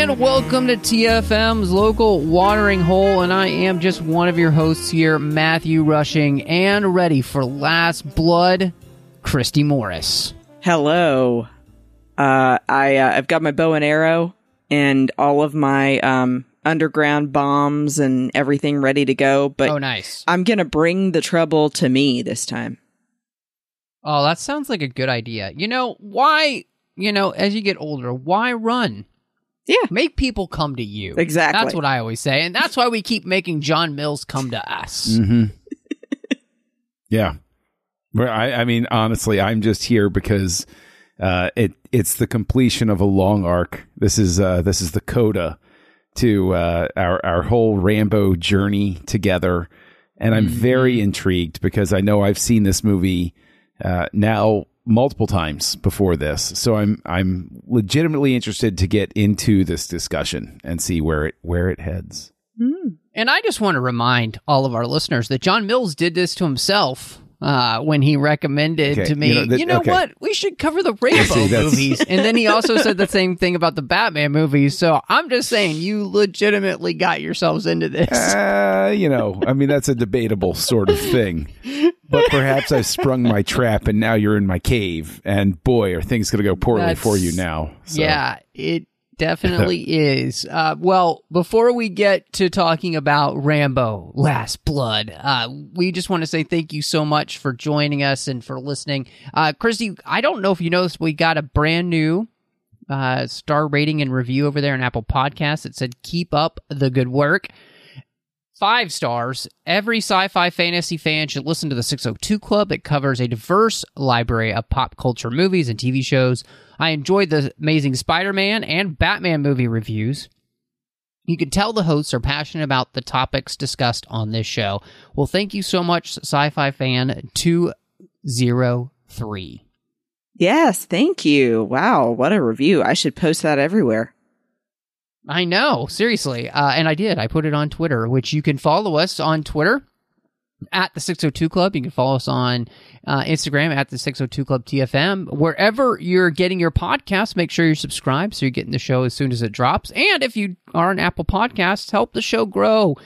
And welcome to TFM's local watering hole, and I am just one of your hosts here, Matthew Rushing, and ready for Last Blood, Christy Morris. Hello. Uh, I uh, I've got my bow and arrow and all of my um, underground bombs and everything ready to go, but oh, nice. I'm gonna bring the trouble to me this time. Oh, that sounds like a good idea. You know, why, you know, as you get older, why run? Yeah. Make people come to you. Exactly. That's what I always say. And that's why we keep making John Mills come to us. Mm-hmm. yeah. Well, I, I mean, honestly, I'm just here because uh, it it's the completion of a long arc. This is uh, this is the coda to uh, our our whole Rambo journey together, and I'm very intrigued because I know I've seen this movie uh, now multiple times before this, so I'm I'm legitimately interested to get into this discussion and see where it where it heads. And I just want to remind all of our listeners that John Mills did this to himself uh, when he recommended Okay, to me, you you know, know, okay. what? We should cover the that's- movies. And then he also said the same thing about the Batman movies. So I'm just saying, you legitimately got yourselves into this. Uh, you know, I mean, that's a debatable sort of thing. But perhaps I've sprung my trap and now you're in my cave. And boy, are things going to go poorly That's- for you now. So, Yeah, it definitely is. Uh, well, before we get to talking about Rambo Last Blood, uh, we just want to say thank you so much for joining us and for listening. Uh, Christy, I don't know if you noticed, we got a brand new uh, star rating and review over there on Apple Podcasts. It said, Keep up the good work. Five stars. Every sci fi fantasy fan should listen to the 602 Club. It covers a diverse library of pop culture movies and TV shows. I enjoyed the Amazing Spider Man and Batman movie reviews. You can tell the hosts are passionate about the topics discussed on this show. Well, thank you so much, Sci Fi Fan 203. Yes, thank you. Wow, what a review! I should post that everywhere. I know, seriously. Uh, and I did. I put it on Twitter, which you can follow us on Twitter at the 602 Club. You can follow us on uh, Instagram at the 602 Club TFM. Wherever you're getting your podcast, make sure you're subscribed so you're getting the show as soon as it drops. And if you are an Apple Podcasts, help the show grow.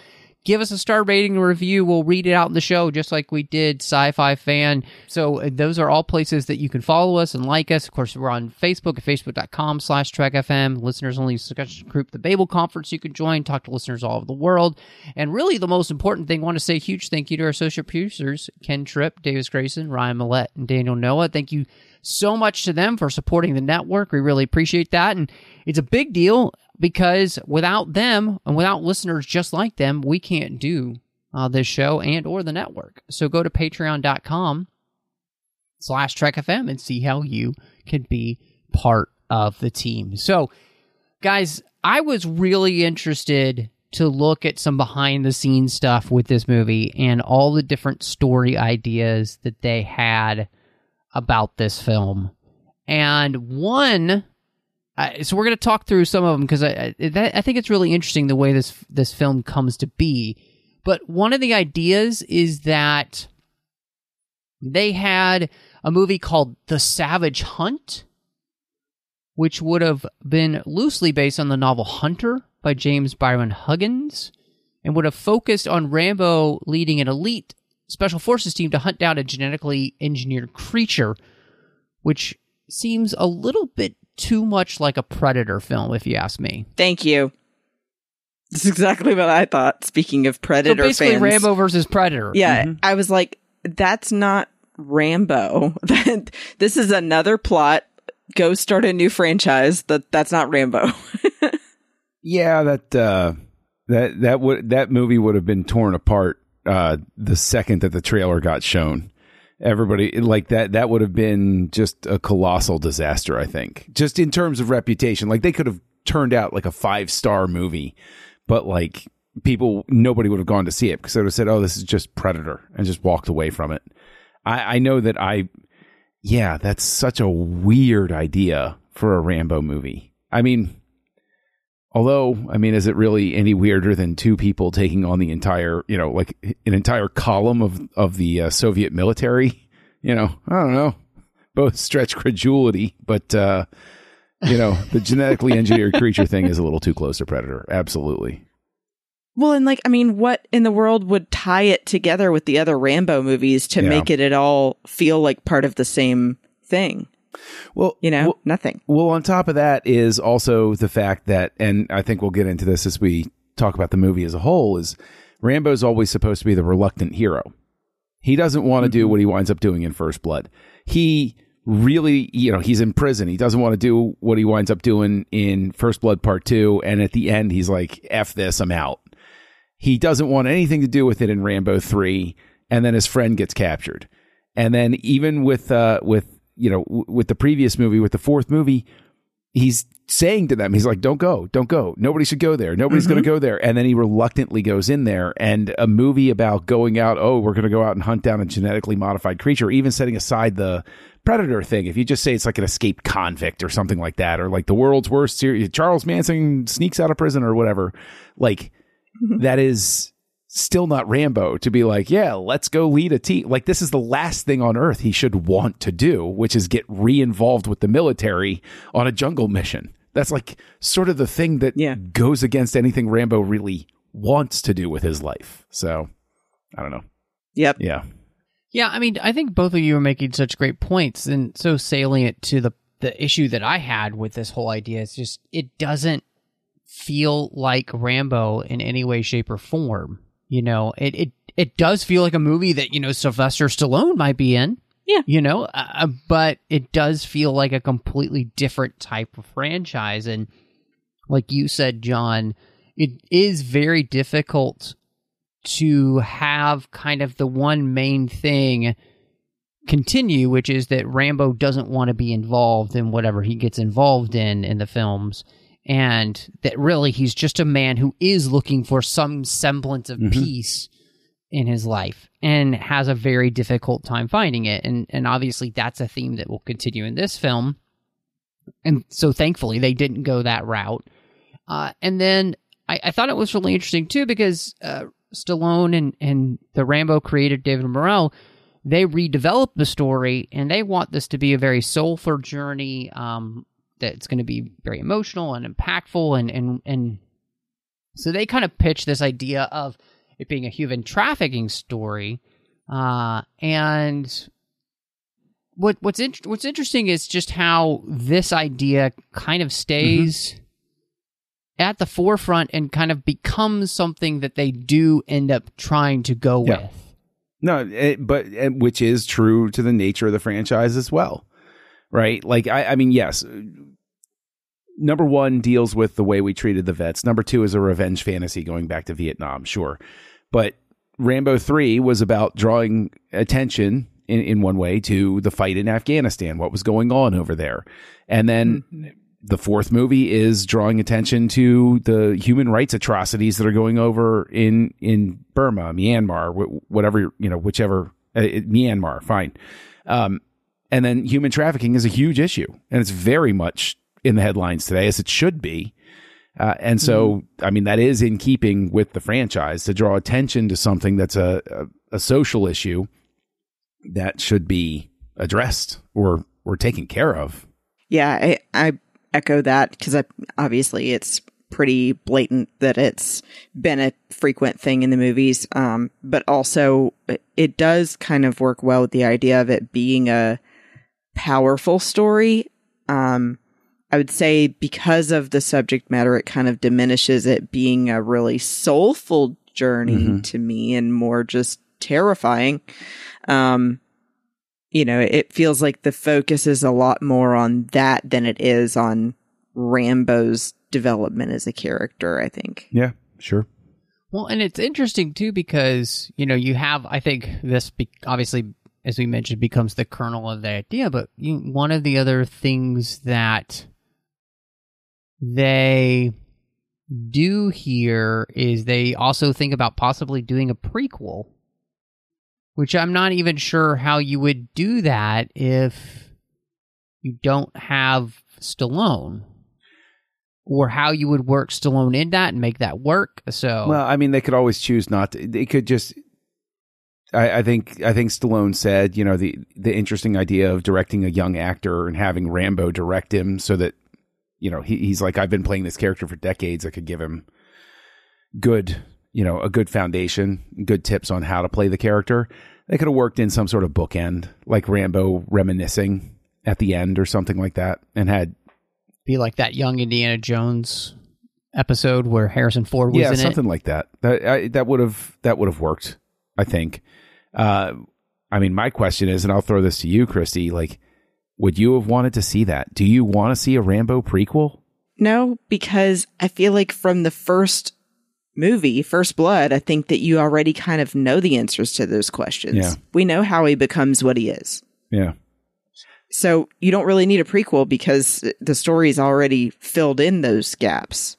Give us a star rating review. We'll read it out in the show just like we did Sci Fi Fan. So uh, those are all places that you can follow us and like us. Of course, we're on Facebook at facebook.com slash TrekFM. Listeners only discussion group, the Babel Conference you can join, talk to listeners all over the world. And really the most important thing, want to say huge thank you to our associate producers, Ken Tripp, Davis Grayson, Ryan Maillet, and Daniel Noa. Thank you so much to them for supporting the network. We really appreciate that. And it's a big deal because without them and without listeners just like them, we can't do uh, this show and or the network. So go to patreon.com slash Trek FM and see how you can be part of the team. So guys, I was really interested to look at some behind the scenes stuff with this movie and all the different story ideas that they had about this film. And one uh, so we're going to talk through some of them because I I, I think it's really interesting the way this this film comes to be. But one of the ideas is that they had a movie called The Savage Hunt, which would have been loosely based on the novel Hunter by James Byron Huggins, and would have focused on Rambo leading an elite special forces team to hunt down a genetically engineered creature, which seems a little bit too much like a Predator film, if you ask me. Thank you. That's exactly what I thought. Speaking of So Predator basically, fans, Rambo versus Predator. Yeah, Mhm. I was like, that's not Rambo. this is another plot. Go start a new franchise. That that's not Rambo. Yeah, that uh, that that would that movie would have been torn apart uh, the second that the trailer got shown. Everybody like that. That would have been just a colossal disaster. I think, just in terms of reputation. Like they could have turned out like a five star movie, but like people, nobody would have gone to see it because they would have said, "Oh, this is just Predator," and just walked away from it. I, I know that I, yeah, that's such a weird idea for a Rambo movie. I mean, although, I mean, is it really any weirder than two people taking on the entire, you know, like an entire column of of the uh, Soviet military? You know, I don't know. Both stretch credulity, but uh, you know, the genetically engineered creature thing is a little too close to Predator. Absolutely. Well, and like, I mean, what in the world would tie it together with the other Rambo movies to Yeah. make it at all feel like part of the same thing? Well, You know, well, nothing. Well, on top of that is also the fact that, and I think we'll get into this as we talk about the movie as a whole, is Rambo's always supposed to be the reluctant hero. He doesn't want to do what he winds up doing in First Blood. He really, you know, he's in prison. He doesn't want to do what he winds up doing in First Blood Part 2. And at the end, he's like, F this, I'm out. He doesn't want anything to do with it in Rambo 3. And then his friend gets captured. And then even with, uh, with, you know, w- with the previous movie, with the fourth movie, he's saying to them, he's like, don't go, don't go. Nobody should go there. Nobody's going to mm-hmm. go there. And then he reluctantly goes in there. And a movie about going out, oh, we're going to go out and hunt down a genetically modified creature, even setting aside the predator thing. If you just say it's like an escaped convict or something like that, or like the world's worst serial, Charles Manson sneaks out of prison or whatever, like mm-hmm. that is still not Rambo to be like, yeah, let's go lead a team. Like this is the last thing on earth he should want to do, which is get re-involved with the military on a jungle mission. That's like sort of the thing that Yeah. goes against anything Rambo really wants to do with his life. So I don't know. Yep. Yeah. Yeah, I mean, I think both of you are making such great points and so salient to the the issue that I had with this whole idea is just it doesn't feel like Rambo in any way, shape, or form. You know, it it it does feel like a movie that you know Sylvester Stallone might be in. Yeah. you know, uh, but it does feel like a completely different type of franchise, and like you said, John, it is very difficult to have kind of the one main thing continue, which is that Rambo doesn't want to be involved in whatever he gets involved in in the films. And that really he's just a man who is looking for some semblance of Mhm. peace in his life and has a very difficult time finding it. And and obviously that's a theme that will continue in this film. And so thankfully they didn't go that route. Uh, and then I, I thought it was really interesting too because uh, Stallone and, and the Rambo creator David Morrell, they redeveloped the story and they want this to be a very soulful journey um, that's going to be very emotional and impactful and and and so they kind of pitch this idea of it being a human trafficking story uh, and what what's in, what's interesting is just how this idea kind of stays at the forefront and kind of becomes something that they do end up trying to go Yeah. with. No, it, but which is true to the nature of the franchise as well, right? Like, I, I mean, yes. Number one deals with the way we treated the vets. Number two is a revenge fantasy going back to Vietnam, sure, but Rambo three was about drawing attention in, in one way to the fight in Afghanistan, what was going on over there, and then the fourth movie is drawing attention to the human rights atrocities that are going over in in Burma, Myanmar, whatever you know, whichever uh, Myanmar, fine. Um, and then human trafficking is a huge issue, and it's very much in the headlines today, as it should be. Uh, and so, I mean, that is in keeping with the franchise to draw attention to something that's a, a, a social issue that should be addressed or or taken care of. Yeah, I, I echo that because obviously it's pretty blatant that it's been a frequent thing in the movies. Um, but also it does kind of work well with the idea of it being a powerful story. Um, I would say because of the subject matter, it kind of diminishes it being a really soulful journey Mhm. to me and more just terrifying. Um, you know, it feels like the focus is a lot more on that than it is on Rambo's development as a character, I think. Yeah, sure. Well, and it's interesting too because you know you have I think this be- obviously as we mentioned becomes the kernel of the idea, but you, one of the other things that they do here is they also think about possibly doing a prequel, which I'm not even sure how you would do that if you don't have Stallone or how you would work Stallone in that and make that work. So, Well, I mean, they could always choose not to. They could just. I, I think I think Stallone said, you know, the the interesting idea of directing a young actor and having Rambo direct him, so that you know he, he's like, I've been playing this character for decades. I could give him good, you know, a good foundation, good tips on how to play the character. They could have worked in some sort of bookend, like Rambo reminiscing at the end or something like that, and had be like that young Indiana Jones episode where Harrison Ford was yeah, in something like that. That I, that would have that would have worked. I think. Uh, I mean, my question is, and I'll throw this to you, Christy. Like, would you have wanted to see that? Do you want to see a Rambo prequel? No, because I feel like from the first movie, First Blood, I think that you already kind of know the answers to those questions. Yeah. We know how he becomes what he is. Yeah. So you don't really need a prequel because the story's already filled in those gaps.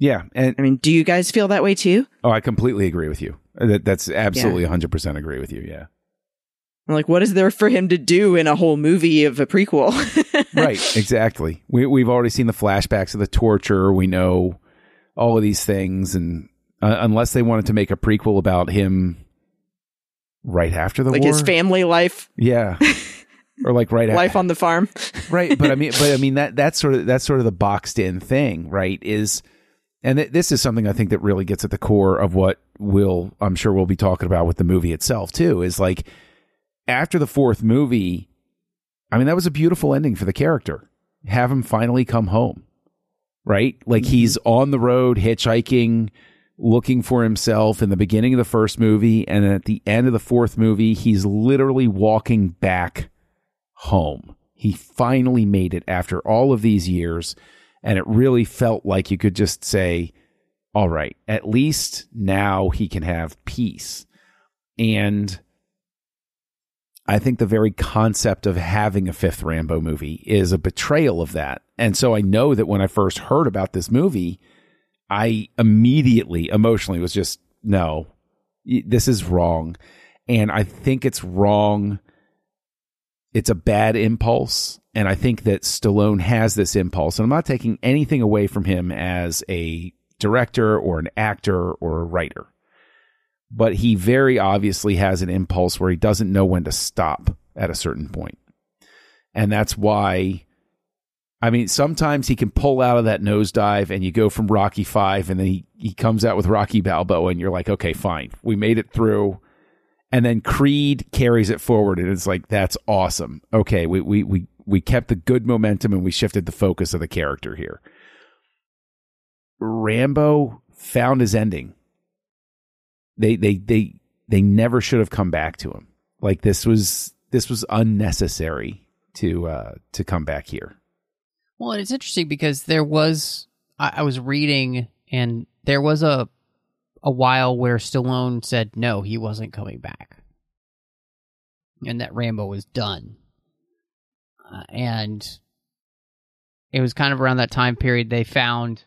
Yeah, and I mean, do you guys feel that way too? oh, I completely agree with you. That, that's absolutely 100% agree with you. Yeah. I'm Like, what is there for him to do in a whole movie of a prequel? right, exactly. We we've already seen the flashbacks of the torture. We know all of these things, and uh, unless they wanted to make a prequel about him right after the like war, his family life, yeah, or like right life on the farm. right. But I mean, but I mean that that's sort of that's sort of the boxed in thing, right? Is and th- this is something I think that really gets at the core of what we'll I'm sure we'll be talking about with the movie itself too. Is like after the fourth movie, I mean that was a beautiful ending for the character. Have him finally come home, right? Like mm-hmm. he's on the road hitchhiking, looking for himself in the beginning of the first movie, and at the end of the fourth movie, he's literally walking back home. He finally made it after all of these years, and it really felt like you could just say, all right, at least now he can have peace. And I think the very concept of having a fifth Rambo movie is a betrayal of that. And so I know that when I first heard about this movie, I immediately emotionally was just, no, this is wrong. And I think it's wrong. It's a bad impulse. And I think that Stallone has this impulse. And I'm not taking anything away from him as a director or an actor or a writer. But he very obviously has an impulse where he doesn't know when to stop at a certain point. And that's why I mean, sometimes he can pull out of that nosedive and you go from Rocky Five and then he, he comes out with Rocky Balboa and you're like, okay, fine. We made it through. And then Creed carries it forward and it's like, that's awesome. Okay, we we we we kept the good momentum and we shifted the focus of the character here. Rambo found his ending. They they they they never should have come back to him. Like this was this was unnecessary to uh to come back here. Well, and it's interesting because there was I, I was reading and there was a a while where Stallone said no, he wasn't coming back, and that Rambo was done. Uh, and it was kind of around that time period they found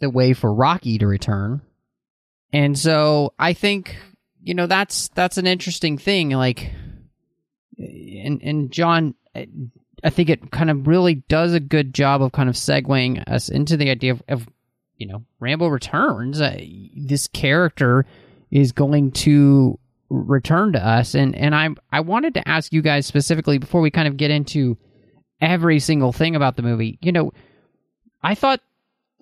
the way for Rocky to return, and so I think you know that's that's an interesting thing. Like, and and John. I think it kind of really does a good job of kind of segueing us into the idea of, of you know, Rambo returns. Uh, this character is going to return to us, and and I I wanted to ask you guys specifically before we kind of get into every single thing about the movie. You know, I thought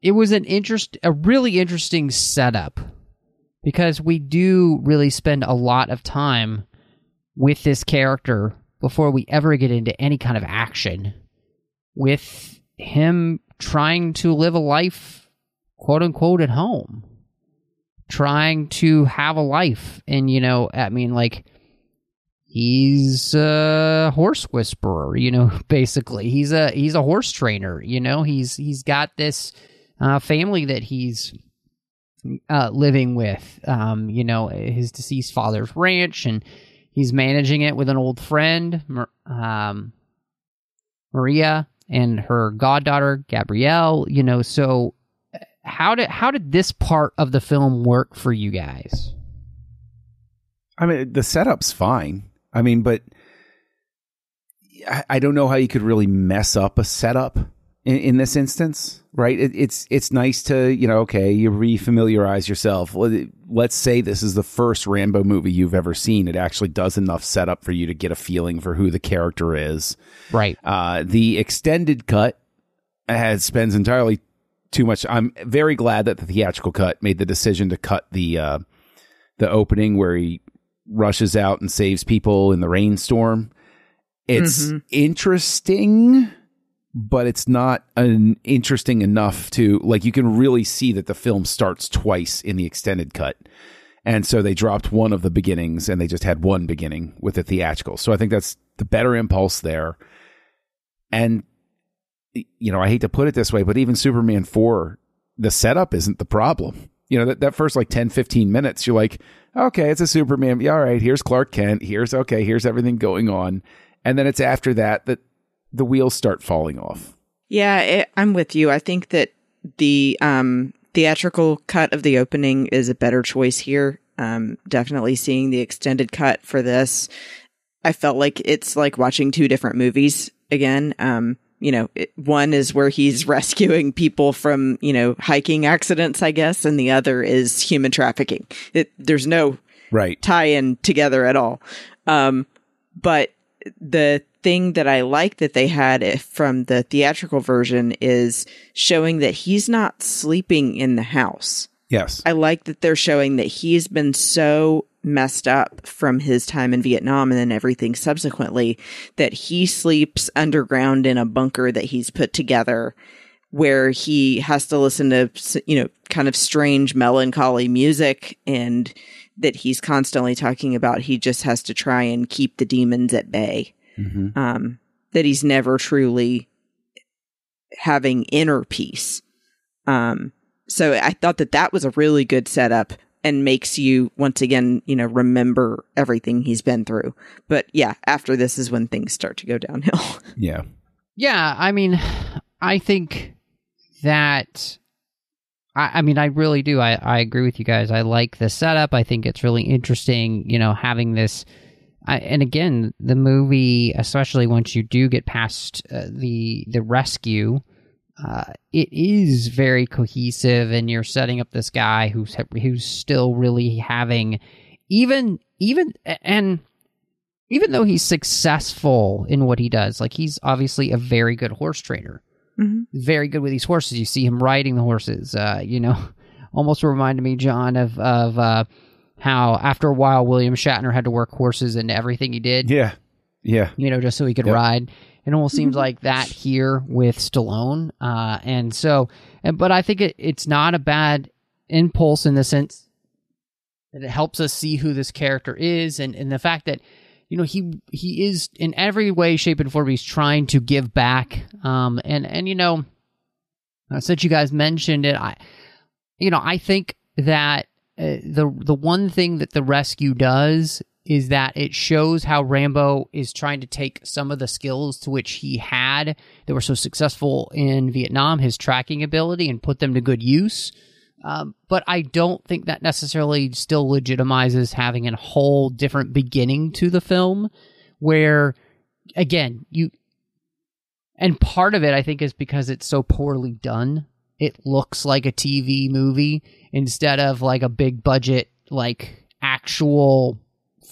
it was an interest, a really interesting setup because we do really spend a lot of time with this character before we ever get into any kind of action with him trying to live a life quote unquote at home trying to have a life. And you know i mean like he's a horse whisperer you know basically. He's a he's a horse trainer you know? He's he's got this uh, family that he's uh, living with, um, you know, his deceased father's ranch, and he's managing it with an old friend, um, Maria, and her goddaughter Gabrielle. You know, so how did how did this part of the film work for you guys? I mean, the setup's fine. I mean, but I, I don't know how you could really mess up a setup in, in this instance, right? It, it's it's nice to you know, okay, you refamiliarize yourself. Let's say this is the first Rambo movie you've ever seen. It actually does enough setup for you to get a feeling for who the character is. Right. Uh, the extended cut has spends entirely too much. I'm very glad that the theatrical cut made the decision to cut the uh, the opening where he rushes out and saves people in the rainstorm. It's mm-hmm. interesting, but it's not an interesting enough to like you can really see that the film starts twice in the extended cut. And so they dropped one of the beginnings and they just had one beginning with the theatrical. So I think that's the better impulse there. And you know, I hate to put it this way, but even Superman 4, the setup isn't the problem. You know, that, that first like 10, 15 minutes, you're like, okay, it's a Superman. Yeah, all right, here's Clark Kent. Here's, okay, here's everything going on. And then it's after that that the wheels start falling off. Yeah, it, I'm with you. I think that the um, theatrical cut of the opening is a better choice here. Um, definitely seeing the extended cut for this, I felt like it's like watching two different movies again. Um, you know, one is where he's rescuing people from, you know, hiking accidents, I guess, and the other is human trafficking. It, there's no right tie in together at all. Um, but the thing that I like that they had from the theatrical version is showing that he's not sleeping in the house. Yes. I like that they're showing that he's been so messed up from his time in Vietnam and then everything subsequently that he sleeps underground in a bunker that he's put together where he has to listen to you know kind of strange melancholy music and that he's constantly talking about he just has to try and keep the demons at bay. Mm-hmm. um, that he's never truly having inner peace. Um, so i thought that that was a really good setup and makes you once again, you know, remember everything he's been through. But yeah, after this is when things start to go downhill. Yeah. Yeah. I mean, I think that. I, I mean, I really do. I, I agree with you guys. I like the setup. I think it's really interesting, you know, having this I, and again, the movie, especially once you do get past uh, the the rescue, uh, it is very cohesive, and you're setting up this guy who's who's still really having even even and even though he's successful in what he does, like he's obviously a very good horse trainer, mm-hmm. very good with these horses. You see him riding the horses. Uh, you know, almost reminded me, John, of of uh, how after a while William Shatner had to work horses into everything he did. Yeah, yeah. You know, just so he could yep. ride. It almost seems mm-hmm. like that here with Stallone. Uh, and so, and, but I think it, it's not a bad impulse in the sense that it helps us see who this character is and, and the fact that, you know, he, he is in every way, shape, and form, he's trying to give back. Um, and, and, you know, uh, since you guys mentioned it, I, you know, I think that uh, the, the one thing that the rescue does is that it shows how Rambo is trying to take some of the skills to which he had that were so successful in Vietnam, his tracking ability, and put them to good use. Um, but I don't think that necessarily still legitimizes having a whole different beginning to the film where, again, you. And part of it, I think, is because it's so poorly done. It looks like a TV movie instead of like a big budget, like actual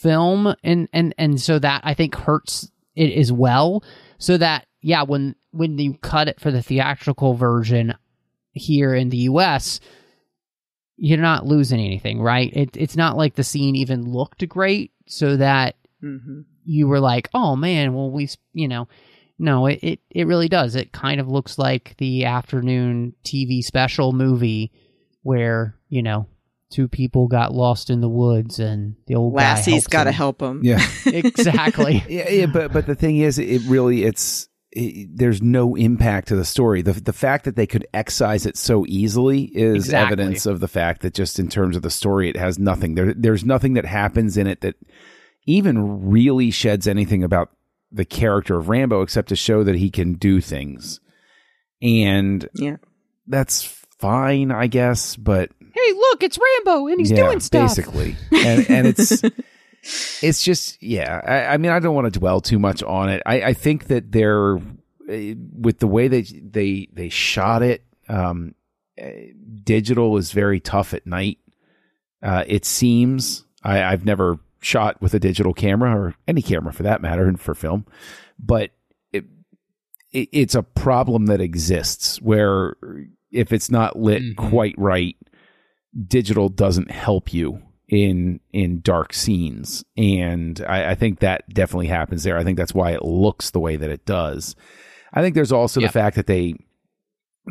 film and and and so that I think hurts it as well. So that yeah when when you cut it for the theatrical version here in the US you're not losing anything right? It, it's not like the scene even looked great so that mm-hmm. you were like oh man well we you know no it, it it really does. It kind of looks like the afternoon TV special movie where you know two people got lost in the woods and the old Lassie's got to help them. Yeah, exactly. yeah, yeah, but but the thing is, it really it's it, there's no impact to the story. The the fact that they could excise it so easily is Exactly. evidence of the fact that just in terms of the story, it has nothing. There there's nothing that happens in it that even really sheds anything about the character of Rambo, except to show that he can do things, and Yeah. that's fine, I guess. But Hey, look, it's Rambo, and he's yeah, doing stuff. basically, and and it's it's just yeah. I, I mean, I don't want to dwell too much on it. I, I think that they're eh, with the way they they they shot it. Um, eh, digital is very tough at night. Uh, it seems I, I've never shot with a digital camera or any camera for that matter, and for film, but it, it it's a problem that exists where if it's not lit Mhm. quite right, digital doesn't help you in in dark scenes and I, I think that definitely happens there i think that's why it looks the way that it does i think there's also Yeah. the fact that they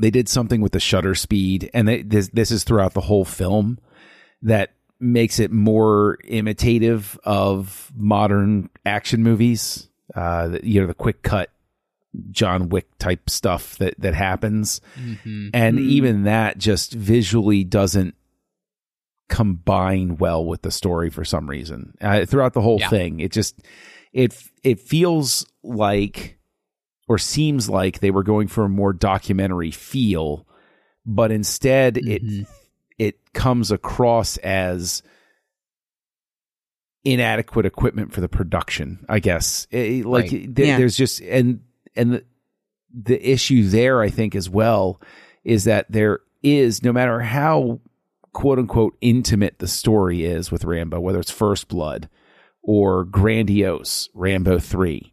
they did something with the shutter speed and they, this this is throughout the whole film that makes it more imitative of modern action movies uh the- you know the quick cut john wick type stuff that that happens Mhm. and Hmm. even that just visually doesn't combine well with the story for some reason uh, throughout the whole Yeah. thing it just it it feels like or seems like they were going for a more documentary feel but instead it Mhm. it comes across as inadequate equipment for the production i guess It- like Right. there- Yeah. there's just and and the, the issue there i think as well is that there is no matter how quote unquote intimate the story is with rambo whether it's first blood or grandiose rambo 3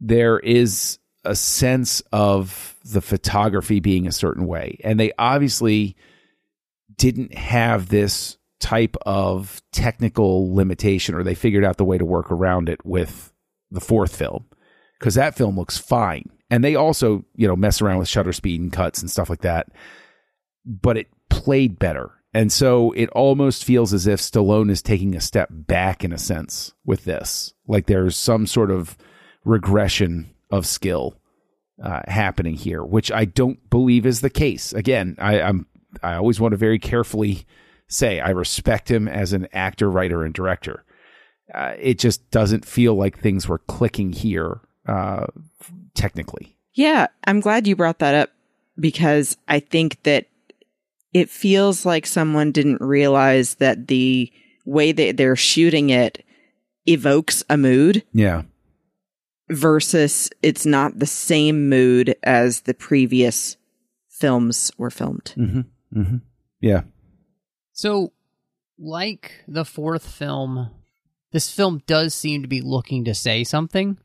there is a sense of the photography being a certain way. And they obviously didn't have this type of technical limitation or they figured out the way to work around it with the fourth film because that film looks fine. And they also you know mess around with shutter speed and cuts and stuff like that but it played better and so it almost feels as if Stallone is taking a step back in a sense with this like there's some sort of regression of skill uh, happening here, which I don't believe is the case. Again, I, I'm I always want to very carefully say I respect him as an actor, writer, and director. Uh, it just doesn't feel like things were clicking here uh, technically. Yeah, I'm glad you brought that up because I think that it feels like someone didn't realize that the way that they're shooting it evokes a mood Yeah, versus it's not the same mood as the previous films were filmed. mm-hmm. Mm-hmm. yeah, So, like the fourth film, this film does seem to be looking to say something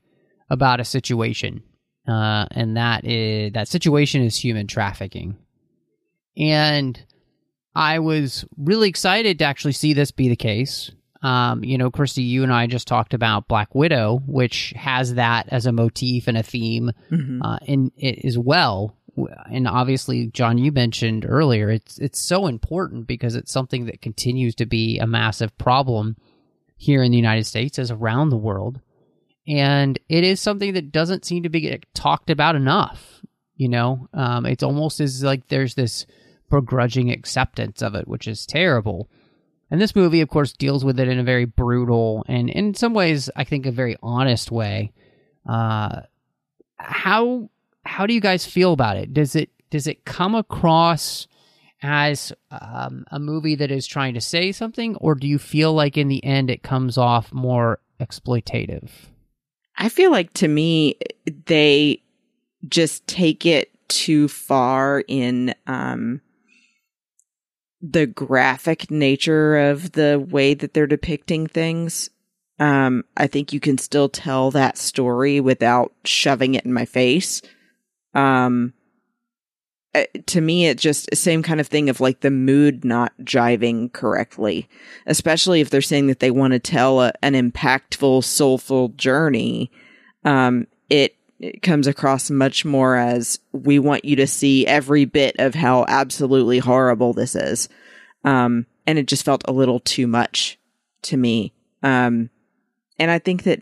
about a situation, uh, and that is that situation is human trafficking. And I was really excited to actually see this be the case. Um, you know, Christy, you and I just talked about Black Widow, which has that as a motif and a theme Mhm. uh, in it as well. And obviously, John, you mentioned earlier, it's it's so important because it's something that continues to be a massive problem here in the United States as around the world, and it is something that doesn't seem to be talked about enough. You know, um, it's almost as like there's this begrudging acceptance of it, which is terrible. And this movie, of course, deals with it in a very brutal and, in some ways, I think, a very honest way. Uh, how how do you guys feel about it? Does it does it come across as um, a movie that is trying to say something, or do you feel like in the end it comes off more exploitative? I feel like to me, they just take it too far in um, the graphic nature of the way that they're depicting things. Um, I think you can still tell that story without shoving it in my face. Um, uh, to me, it just same kind of thing of like the mood not jiving correctly, especially if they're saying that they want to tell a, an impactful, soulful journey. Um, it, it comes across much more as we want you to see every bit of how absolutely horrible this is. Um, and it just felt a little too much to me. Um, and I think that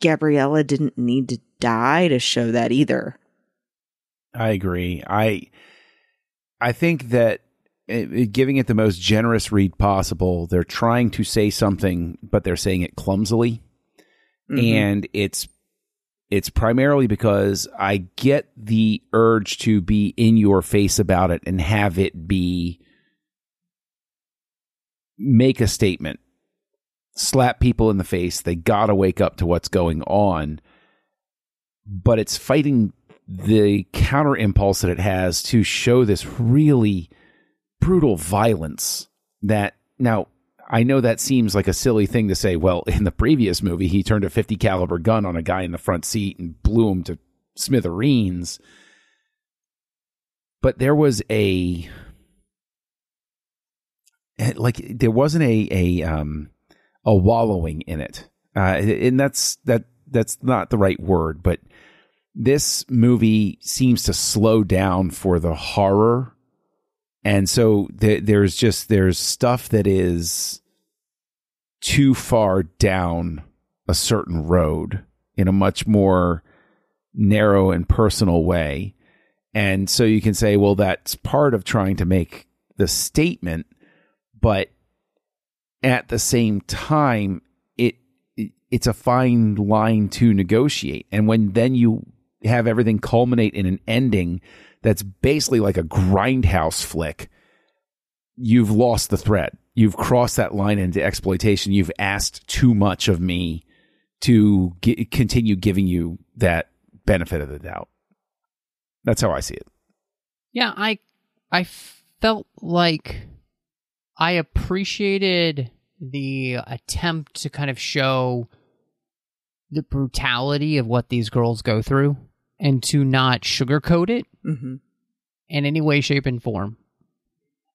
Gabriella didn't need to die to show that either. I agree. I I think that it, it- giving it the most generous read possible, they're trying to say something, but they're saying it clumsily, Mhm. and it's it's primarily because I get the urge to be in your face about it and have it be make a statement, slap people in the face. They gotta wake up to what's going on, but it's fighting the counter impulse that it has to show this really brutal violence that now I know that seems like a silly thing to say. Well, in the previous movie, he turned a 50 caliber gun on a guy in the front seat and blew him to smithereens. But there was a eh, like there wasn't a a um a wallowing in it. Uh and that's that that's not the right word, but this movie seems to slow down for the horror and so th- there's just there's stuff that is too far down a certain road in a much more narrow and personal way. And so you can say well that's part of trying to make the statement but at the same time it, it it's a fine line to negotiate. And when then you have everything culminate in an ending that's basically like a grindhouse flick. You've lost the thread you've crossed that line into exploitation. You've asked too much of me to continue giving you that benefit of the doubt. That's how i see it. Yeah, I I felt like I appreciated the attempt to kind of show the brutality of what these girls go through and to not sugarcoat it hmm in any way, shape, and form.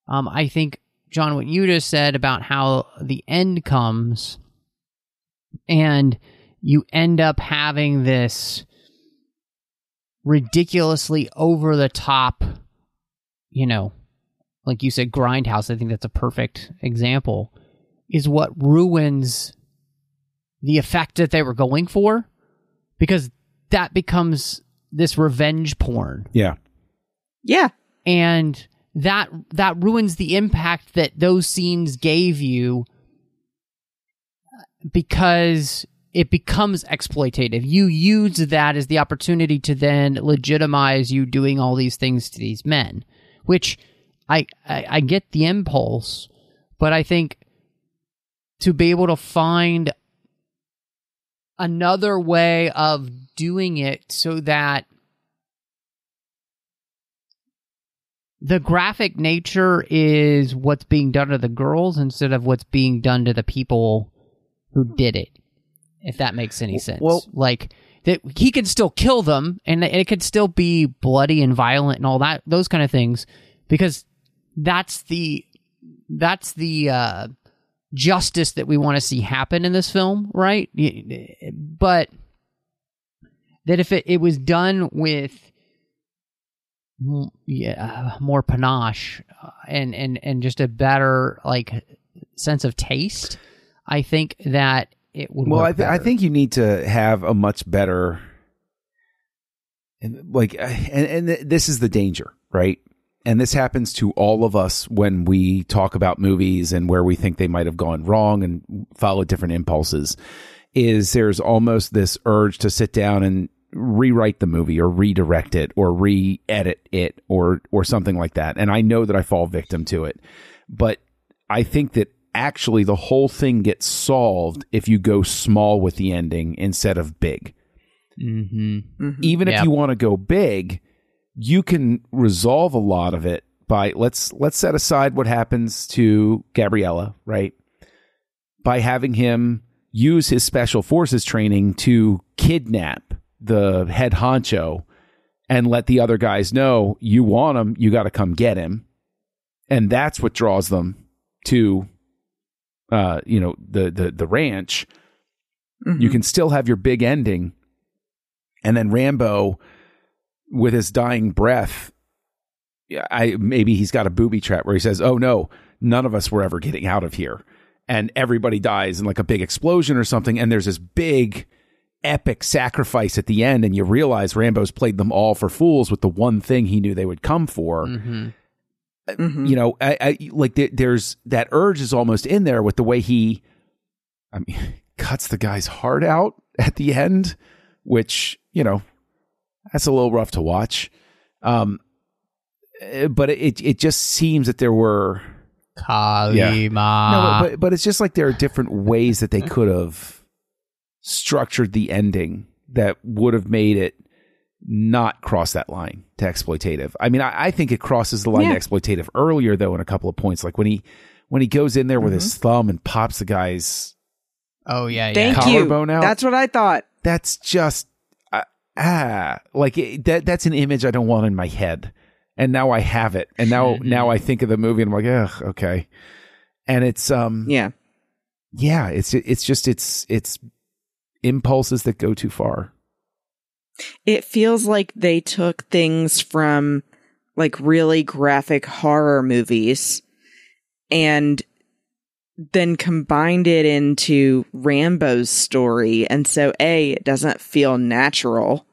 Um, I think John, what you just said about how the end comes, and you end up having this ridiculously over the top, you know, like you said, grindhouse. I think that's a perfect example. Is what ruins the effect that they were going for, because that becomes this revenge porn yeah Yeah. and that that ruins the impact that those scenes gave you because it becomes exploitative. You use that as the opportunity to then legitimize you doing all these things to these men, which I I, I get the impulse, but I think to be able to find another way of doing it so that the graphic nature is what's being done to the girls instead of what's being done to the people who did it if that makes any sense. well- like that he could still kill them and it could still be bloody and violent and all that those kind of things because that's the that's the uh justice that we want to see happen in this film right? But that if it, it was done with yeah more panache uh, and and and just a better like sense of taste i think that it would well I, th- I think you need to have a much better and like uh, and, and th- this is the danger right and this happens to all of us when we talk about movies and where we think they might have gone wrong and follow different impulses is there's almost this urge to sit down and rewrite the movie or redirect it or re-edit it or or something like that. And i know that i fall victim to it. But i think that actually the whole thing gets solved if you go small with the ending instead of big. Mm-hmm. even if you want to go big you can resolve a lot of it by let's let's set aside what happens to Gabriella, right? By having him use his special forces training to kidnap the head honcho and let the other guys know you want him, you got to come get him. And that's what draws them to uh you know the the the ranch. You can still have your big ending and then Rambo with his dying breath yeah, I maybe he's got a booby trap where he says, "Oh no, none of us were ever getting out of here," and everybody dies in like a big explosion or something. And there's this big epic sacrifice at the end, and you realize Rambo's played them all for fools with the one thing he knew they would come for. hmm Mhm. You know, I, I like there, there's that urge is almost in there with the way he, I mean, cuts the guy's heart out at the end, which you know, that's a little rough to watch. Um, eh, but it it just seems that there were Kalima. no, but but it's just like there are different ways that they could have structured the ending that would have made it not cross that line to exploitative. I mean, I, I think it crosses the line Yeah. to exploitative earlier though in a couple of points, like when he when he goes in there with his thumb and pops the guy's. oh yeah, yeah. Thank you. Collarbone out? That's what I thought. That's just ah like it, that. That's an image I don't want in my head, and now I have it, and now now I think of the movie and I'm like, ugh, okay. And it's um Yeah. yeah it's it's just it's it's impulses that go too far It feels like they took things from like really graphic horror movies and then combined it into Rambo's story. And so, A, it doesn't feel natural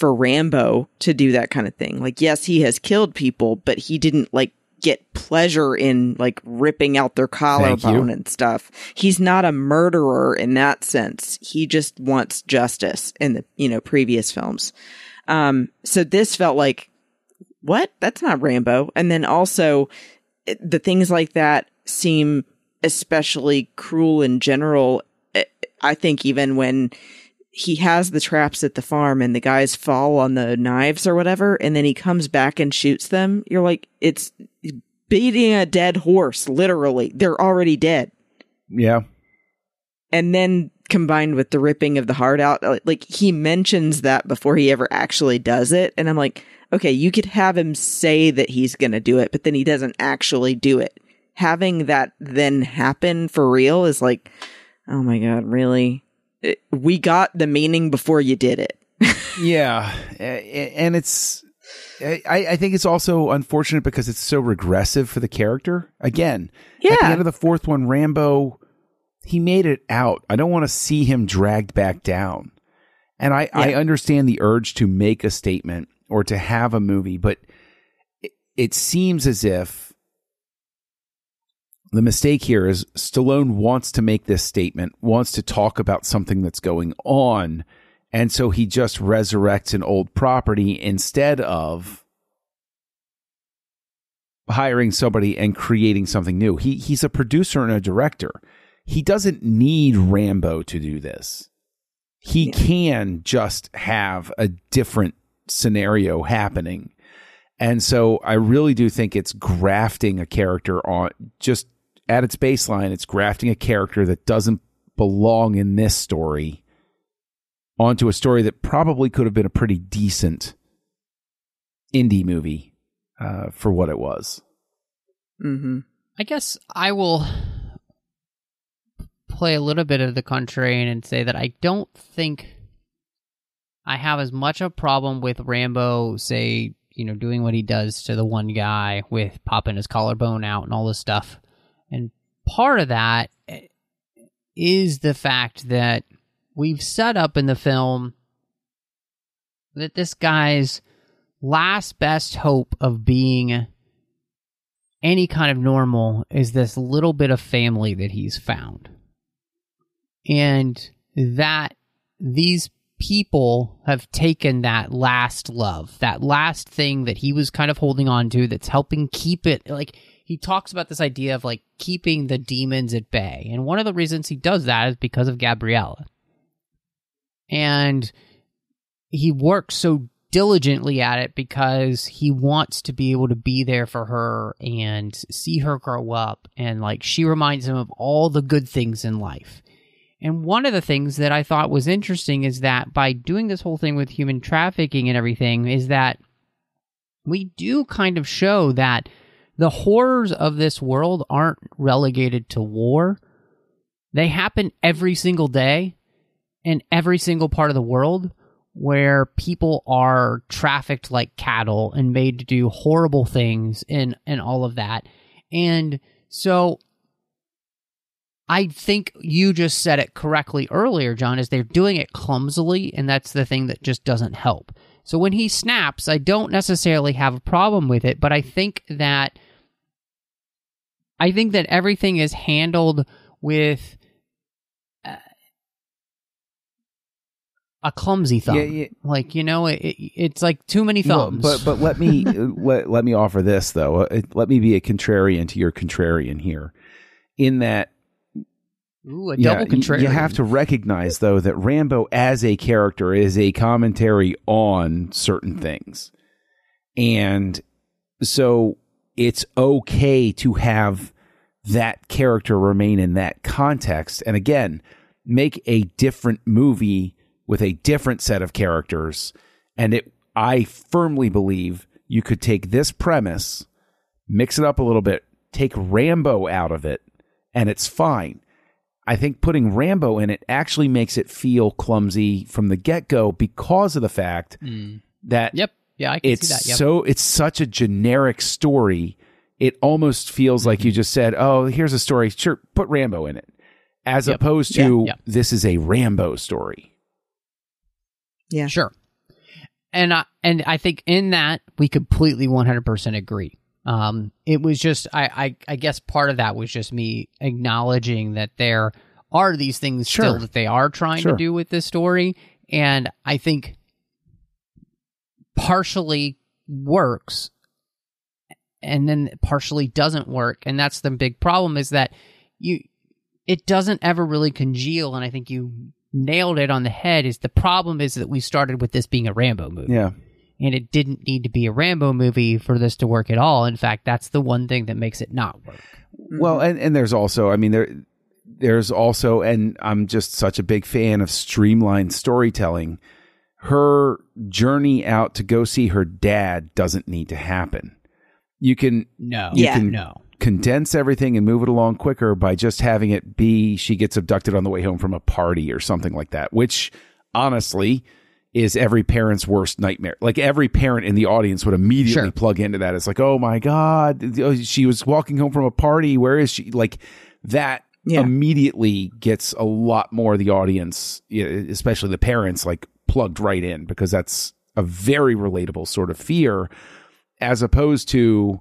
for Rambo to do that kind of thing. Like, yes, he has killed people, but he didn't like get pleasure in like ripping out their collarbone and stuff. He's not a murderer in that sense. He just wants justice in the, you know, previous films. Um, so this felt like, what? That's not Rambo. And then also it- the things like that seem especially cruel in general. I- I think even when he has the traps at the farm and the guys fall on the knives or whatever, and then he comes back and shoots them, you're like, it's beating a dead horse, literally. They're already dead. yeah And then combined with the ripping of the heart out, uh, like he mentions that before he ever actually does it. And I'm like, okay, you could have him say that he's going to do it, but then he doesn't actually do it. Having that then happen for real is like, oh my God, really? We got the meaning before you did it. yeah and it's I, I think it's also unfortunate because it's so regressive for the character again yeah. at the Yeah. end of the fourth one rambo he made it out i don't want to see him dragged back down and i i understand the urge to make a statement or to have a movie but it, it seems as if the mistake here is Stallone wants to make this statement, wants to talk about something that's going on, and so he just resurrects an old property instead of hiring somebody and creating something new. He he's a producer and a director. He doesn't need Rambo to do this. He Yeah. can just have a different scenario happening. And so I really do think it's grafting a character on just at its baseline, it's grafting a character that doesn't belong in this story onto a story that probably could have been a pretty decent indie movie uh, for what it was. Mm-hmm. I guess I will play a little bit of the contrarian and say that I don't think I have as much of a problem with Rambo, say, you know, doing what he does to the one guy with popping his collarbone out and all this stuff. And part of that eh, the fact that we've set up in the film that this guy's last best hope of being any kind of normal is this little bit of family that he's found. And that these people have taken that last love, that last thing that he was kind of holding on to that's helping keep it like he talks about this idea of like keeping the demons at bay. And one of the reasons he does that is because of Gabriella. And he works so diligently at it because he wants to be able to be there for her and see her grow up and like she reminds him of all the good things in life. And one of the things that I thought was interesting is that by doing this whole thing with human trafficking and everything is that we do kind of show that the horrors of this world aren't relegated to war. They happen every single day in every single part of the world where people are trafficked like cattle and made to do horrible things and and all of that. And so I think you just said it correctly earlier, John, is they're doing it clumsily, and that's the thing that just doesn't help. So when he snaps, I don't necessarily have a problem with it, but I think that I think that everything is handled with uh, a clumsy thumb. Yeah, yeah. Like you know, it, it- it's like too many Well, thumbs. but but let me let, let me offer this though. Uh, Let me be a contrarian to your contrarian here, in that Ooh, a double contrarian. you have to recognize though that Rambo as a character is a commentary on certain things, and so it's okay to have that character remain in that context. And again, make a different movie with a different set of characters. And it, I firmly believe you could take this premise, mix it up a little bit, take Rambo out of it, and it's fine. I think putting Rambo in it actually makes it feel clumsy from the get go because of the fact mm. that Yep. Yeah, I can it's see that. Yep. so it's such a generic story. It almost feels like Mm-hmm. you just said, "Oh, here's a story. Sure, put Rambo in it," as Yep. opposed to Yeah. Yep. this is a Rambo story. Yeah. Sure. And I and I think in that we completely 100% agree. Um, it was just I, I I guess part of that was just me acknowledging that there are these things Sure. still that they are trying Sure. to do with this story, and I think partially works, and then partially doesn't work, and that's the big problem is that you it doesn't ever really congeal, and I think you nailed it on the head. Is the problem is that we started with this being a Rambo movie Yeah, and it didn't need to be a Rambo movie for this to work at all. In fact, that's the one thing that makes it not work. Well, and, and there's also, I mean, there there's also, and I'm just such a big fan of streamlined storytelling. Her journey out to go see her dad doesn't need to happen. You can No, You Yeah. can no, condense everything and move it along quicker by just having it be she gets abducted on the way home from a party or something like that, which honestly is every parent's worst nightmare. Like every parent in the audience would immediately Sure. plug into that. It's like, oh my God, oh, she was walking home from a party. Where is she? Like that Yeah. immediately gets a lot more of the audience, especially the parents, like plugged right in because that's a very relatable sort of fear as opposed to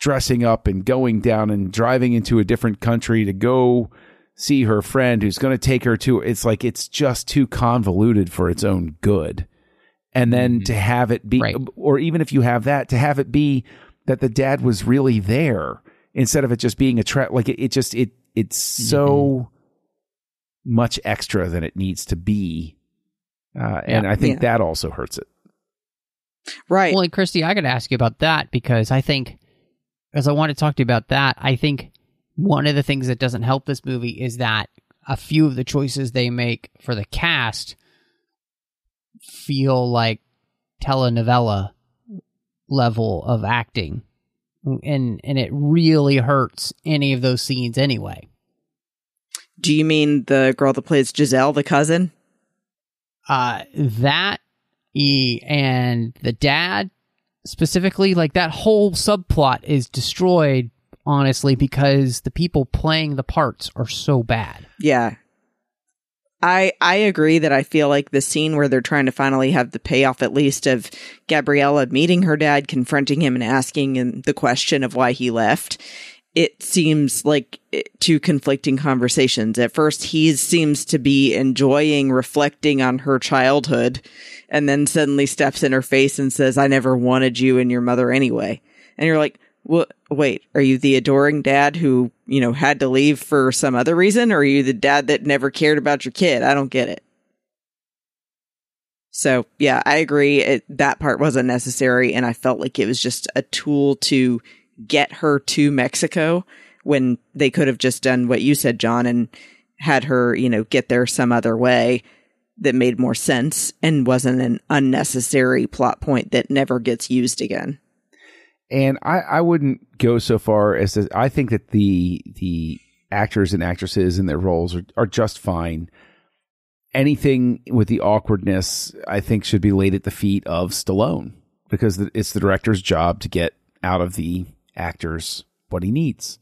dressing up and going down and driving into a different country to go see her friend who's going to take her to it's like it's just too convoluted for its own good. And then mm-hmm. to have it be Right. or even if you have that to have it be that the dad was really there instead of it just being a trap like it, it just it it's so mm-hmm. much extra than it needs to be uh, and Yeah. i think Yeah. that also hurts it Right. Well, and Christy, I got to ask you about that because I think, as I want to talk to you about that, I think one of the things that doesn't help this movie is that a few of the choices they make for the cast feel like telenovela level of acting, and and it really hurts any of those scenes anyway. Do you mean the girl that plays Giselle, the cousin? Uh that e and the dad specifically like that whole subplot is destroyed honestly because the people playing the parts are so bad Yeah. I I agree that I feel like the scene where they're trying to finally have the payoff at least of Gabriella meeting her dad, confronting him and asking him the question of why he left. It seems like eh, two conflicting conversations. At first, he seems to be enjoying reflecting on her childhood, and then suddenly steps in her face and says, "I never wanted you and your mother anyway." And you're like, "What? Wait, are you the adoring dad who you know had to leave for some other reason, or are you the dad that never cared about your kid?" I don't get it. So yeah, I agree. It, that part wasn't necessary, and I felt like it was just a tool to get her to Mexico when they could have just done what you said, John, and had her, you know, get there some other way that made more sense and wasn't an unnecessary plot point that never gets used again. and I, I wouldn't go so far as to I think that the the actors and actresses in their roles are, are just fine. Anything with the awkwardness, I think, should be laid at the feet of Stallone because it's the director's job to get out of the actors what he needs.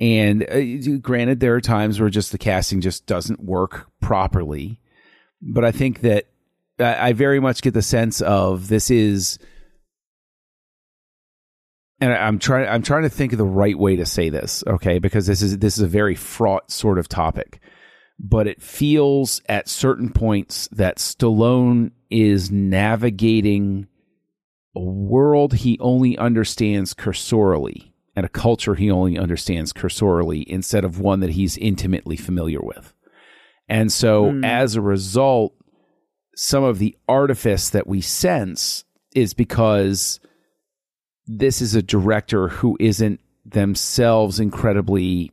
And uh, granted, there are times where just the casting just doesn't work properly. But I think that I I very much get the sense of this is, and I- I'm trying. I'm trying to think of the right way to say this, okay? Because this is this is a very fraught sort of topic. But it feels at certain points that Stallone is navigating a world he only understands cursorily and a culture he only understands cursorily instead of one that he's intimately familiar with. And so hmm. as a result, some of the artifice that we sense is because this is a director who isn't themselves incredibly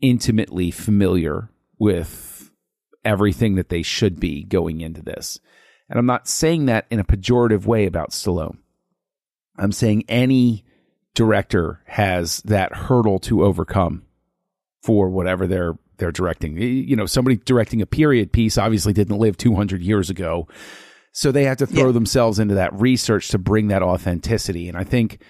intimately familiar with everything that they should be going into this. And I'm not saying that in a pejorative way about Stallone. I'm saying any director has that hurdle to overcome for whatever they're they're directing. You know, somebody directing a period piece obviously didn't live 200 years ago. So they have to throw Yeah. themselves into that research to bring that authenticity. And I think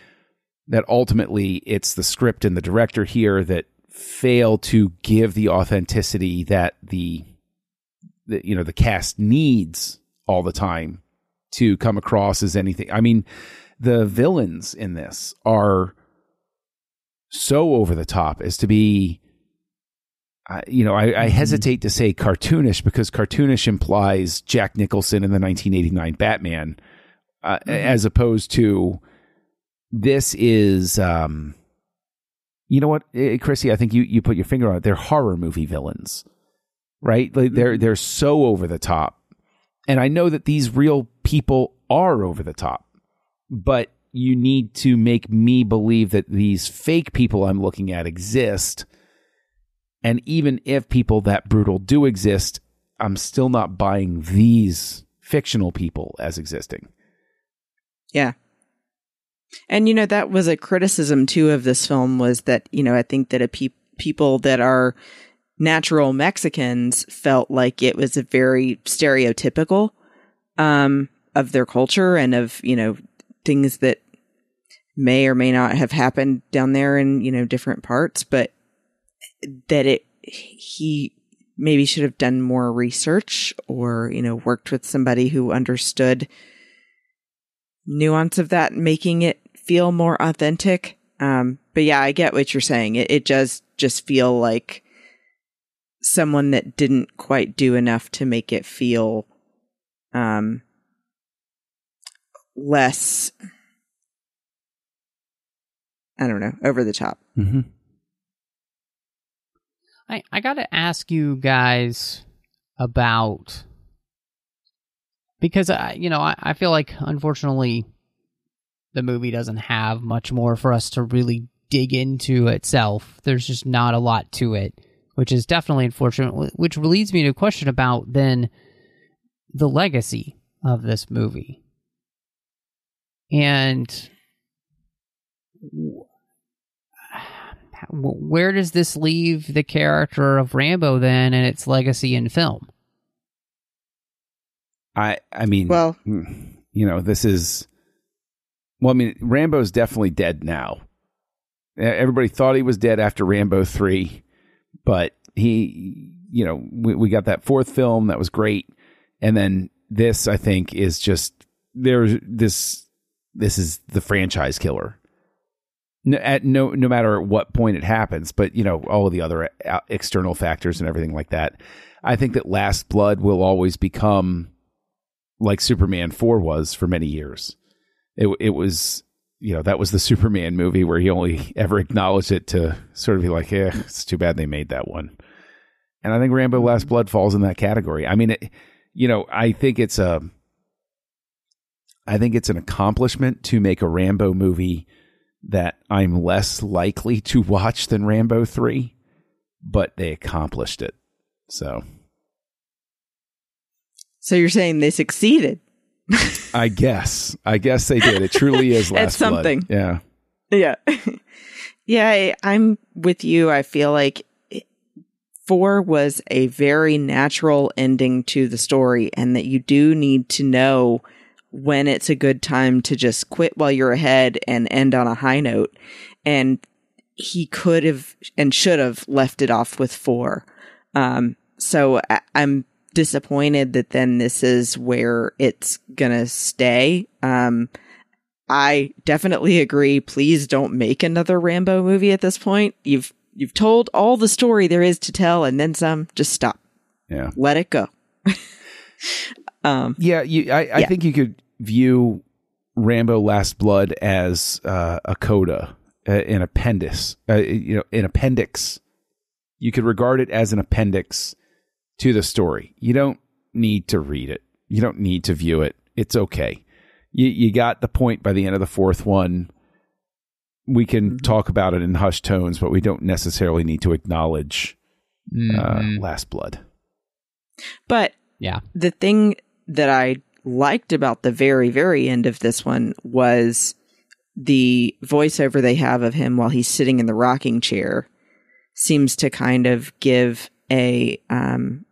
that ultimately it's the script and the director here that fail to give the authenticity that the, the you know the cast needs all the time to come across as anything. I mean, the villains in this are so over the top as to be you know, I, I hesitate to say cartoonish because cartoonish implies Jack Nicholson in the 1989 Batman, uh, as opposed to this is, um, you know what, eh, Chrissy, I think you, you put your finger on it. They're horror movie villains, right? Like they're they're so over the top, and I know that these real people are over the top, but you need to make me believe that these fake people I'm looking at exist. And even if people that brutal do exist, I'm still not buying these fictional people as existing. Yeah. And you know that was a criticism too of this film was that you know I think that a pe- people that are natural Mexicans felt like it was a very stereotypical um of their culture and of you know things that may or may not have happened down there in you know different parts but that it he maybe should have done more research or you know worked with somebody who understood nuance of that making it feel more authentic. Um but yeah i get what you're saying. It, it does just feel like someone that didn't quite do enough to make it feel um less i don't know over the top Mm-hmm. I, I got to ask you guys about because I, you know, I, I feel like unfortunately the movie doesn't have much more for us to really dig into itself. There's just not a lot to it, which is definitely unfortunate. Which leads me to a question about then the legacy of this movie and where does this leave the character of Rambo then and its legacy in film? I I mean, Well- mm, you know, this is. Well, I mean, Rambo's definitely dead now. Everybody thought he was dead after Rambo three, but he, you know, we, we got that fourth film that was great, and then this I think is just there's this this is the franchise killer. No, at no no matter at what point it happens, but you know all of the other uh, external factors and everything like that. I think that Last Blood will always become like Superman 4 was for many years. It it was you know that was the Superman movie where he only ever acknowledged it to sort of be like, yeah, it's too bad they made that one. And I think Rambo Last mm-hmm. Blood falls in that category. I mean, it, you know, I think it's a I think it's an accomplishment to make a Rambo movie that I'm less likely to watch than Rambo 3, but they accomplished it. So, so you're saying they succeeded I guess. I guess they did. It truly is last It's something. Blood. Yeah. Yeah. yeah, I, I'm with you. I feel like four was a very natural ending to the story, and that you do need to know when it's a good time to just quit while you're ahead and end on a high note. And he could have and should have left it off with four. Um, so I, I'm disappointed that then this is where it's gonna stay. Um, I definitely agree. Please don't make another Rambo movie at this point. You've you've told all the story there is to tell, and then some. Just stop. Yeah. Let it go. um, Yeah, you, I, I Yeah. think you could view Rambo: Last Blood as uh, a coda, uh, an appendix. Uh, you know, an appendix. You could regard it as an appendix to the story. You don't need to read it. You don't need to view it. It's okay. You you got the point by the end of the fourth one. We can talk about it in hushed tones, but we don't necessarily need to acknowledge uh, Mhm. Last Blood. but yeah. the thing that I liked about the very, very end of this one was the voiceover they have of him while he's sitting in the rocking chair seems to kind of give a um,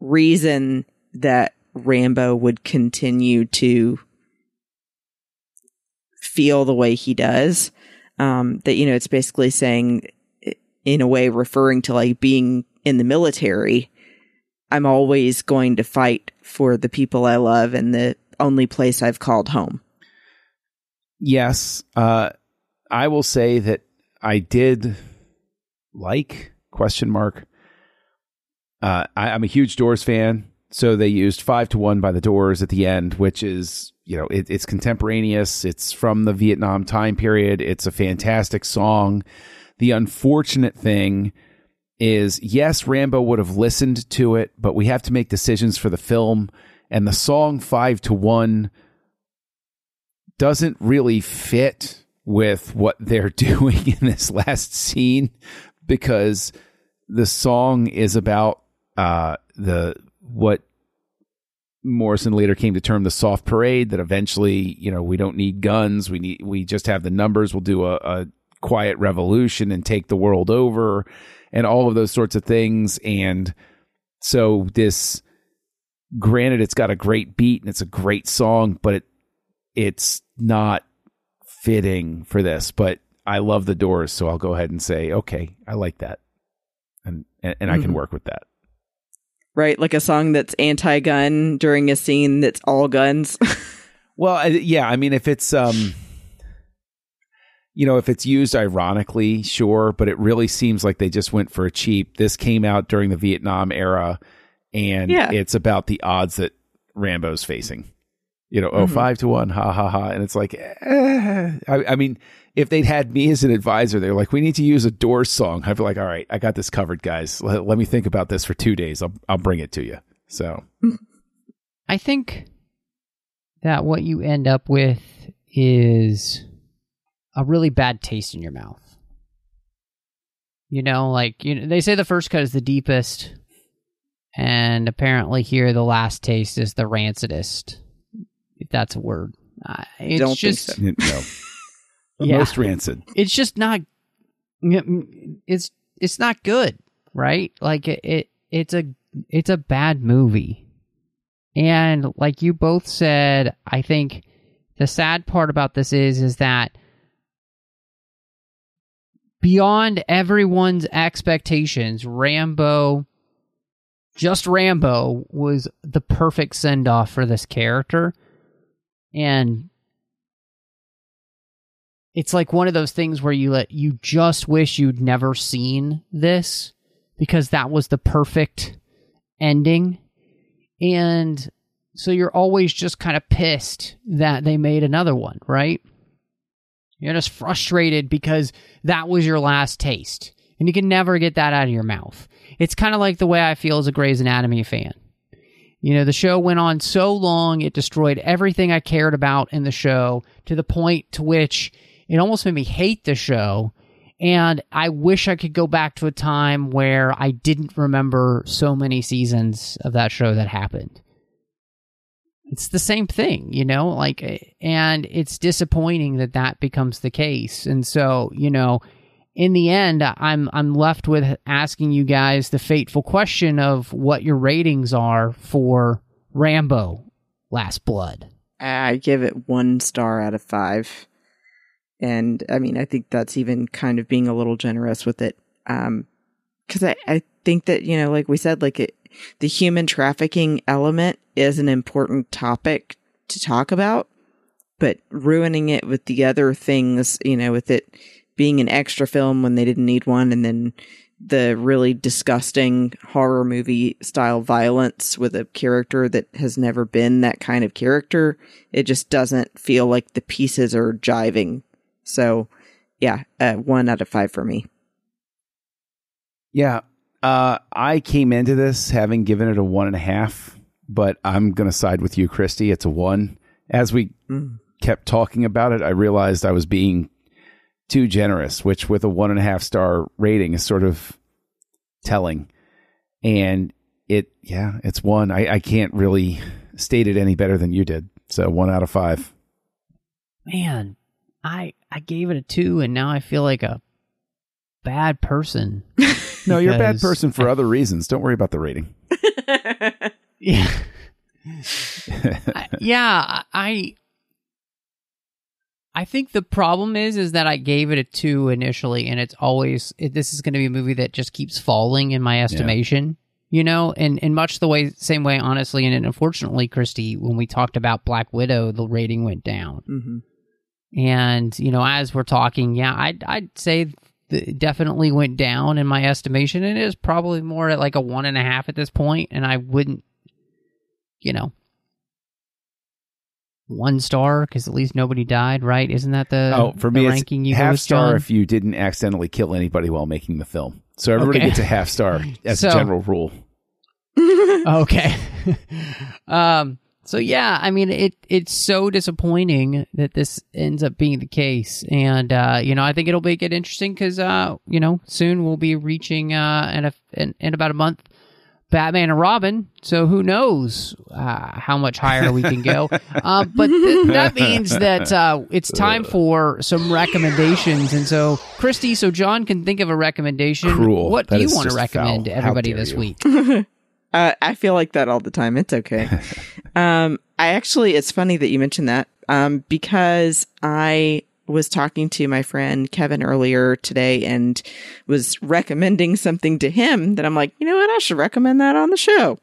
reason that Rambo would continue to feel the way he does. Um, that, you know, it's basically saying, in a way, referring to like being in the military. I'm always going to fight for the people I love and the only place I've called home. Yes, uh, I will say that I did like question mark. Uh, I, I'm a huge Doors fan, so they used five to one by the Doors at the end, which is you know it, it's contemporaneous. It's from the Vietnam time period. It's a fantastic song. The unfortunate thing is, yes, Rambo would have listened to it, but we have to make decisions for the film, and the song five to one doesn't really fit with what they're doing in this last scene because the song is about uh, the what Morrison later came to term the soft parade that eventually you know we don't need guns we need we just have the numbers we'll do a, a quiet revolution and take the world over and all of those sorts of things and so this granted it's got a great beat and it's a great song but it it's not fitting for this, but I love the doors, so I'll go ahead and say, okay, I like that. And and, and I can Mhm. work with that. Right? Like a song that's anti gun during a scene that's all guns. Well, yeah, I mean if it's um you know, if it's used ironically, sure, but it really seems like they just went for a cheap. This came out during the Vietnam era and Yeah. it's about the odds that Rambo's facing. You know, oh, Mhm. five to one, ha ha ha. And it's like, eh. I, I mean, if they'd had me as an advisor, they're like, we need to use a Doors song. I'd be like, all right, I got this covered, guys. Let, let me think about this for two days. I'll, I'll bring it to you. So, I think that what you end up with is a really bad taste in your mouth. You know, like you know, they say the first cut is the deepest, and apparently here the last taste is the rancidest, if that's a word. Uh, it's Don't think just so. you know, Yeah. most rancid. it's just not it's it's not good right like it, it it's a it's a bad movie and like you both said i think the sad part about this is is that beyond everyone's expectations rambo just rambo was the perfect send off for this character and it's like one of those things where you let you just wish you'd never seen this because that was the perfect ending. And so you're always just kind of pissed that they made another one right? You're just frustrated because that was your last taste. And you can never get that out of your mouth. It's kind of like the way i feel as a Grey's anatomy fan. You know, the show went on so long, it destroyed everything I cared about in the show to the point to which it almost made me hate the show. And I wish I could go back to a time where I didn't remember so many seasons of that show that happened. It's the same thing, you know, like, and it's disappointing that that becomes the case. And so, you know, in the end, I'm I'm left with asking you guys the fateful question of what your ratings are for Rambo: Last Blood. I give it one star out of five. And I mean, I think that's even kind of being a little generous with it. Um, cause I, I think that, you know, like we said, like it, the human trafficking element is an important topic to talk about, but ruining it with the other things, you know, with it being an extra film when they didn't need one and then the really disgusting horror movie style violence with a character that has never been that kind of character. It just doesn't feel like the pieces are jiving. So, yeah, uh, one out of five for me. Yeah. Uh, I came into this having given it a one and a half, but I'm going to side with you, Christy. It's a one. As we Mm. kept talking about it, I realized I was being too generous, which with a one and a half star rating is sort of telling. And it, yeah, it's one. I, I can't really state it any better than you did. So one out of five. Man, I I gave it a two, and now I feel like a bad person. No, you're a bad person for other reasons. Don't worry about the rating. Yeah. I- yeah, I I think the problem is is that I gave it a 2 initially and it's always it, this is going to be a movie that just keeps falling in my estimation. You know, and in much the way same way honestly and unfortunately Christy when we talked about Black Widow the rating went down. hmm And, you know, as we're talking, yeah, I'd, I'd say it definitely went down in my estimation. It is probably more at like a one and a half at this point, and I wouldn't, you know, one star because at least nobody died, right? Isn't that the oh, for the me, ranking it's you half star John? if you didn't accidentally kill anybody while making the film. So everybody Okay. gets a half star as a general rule. okay. um. So yeah, I mean, it it's so disappointing that this ends up being the case, and uh, you know, I think it'll make it interesting because uh, you know, soon we'll be reaching uh, in a in, in about a month. Batman and Robin, so who knows uh, how much higher we can go? uh, but th- that means that uh, it's time for some recommendations, and so Christy, so John can think of a recommendation. Cruel. What That do you want to recommend foul. to everybody this you. week? Uh, I feel like that all the time. It's okay. um, I actually, it's funny that you mentioned that, um, because I was talking to my friend Kevin earlier today and was recommending something to him that I'm like, you know what? I should recommend that on the show.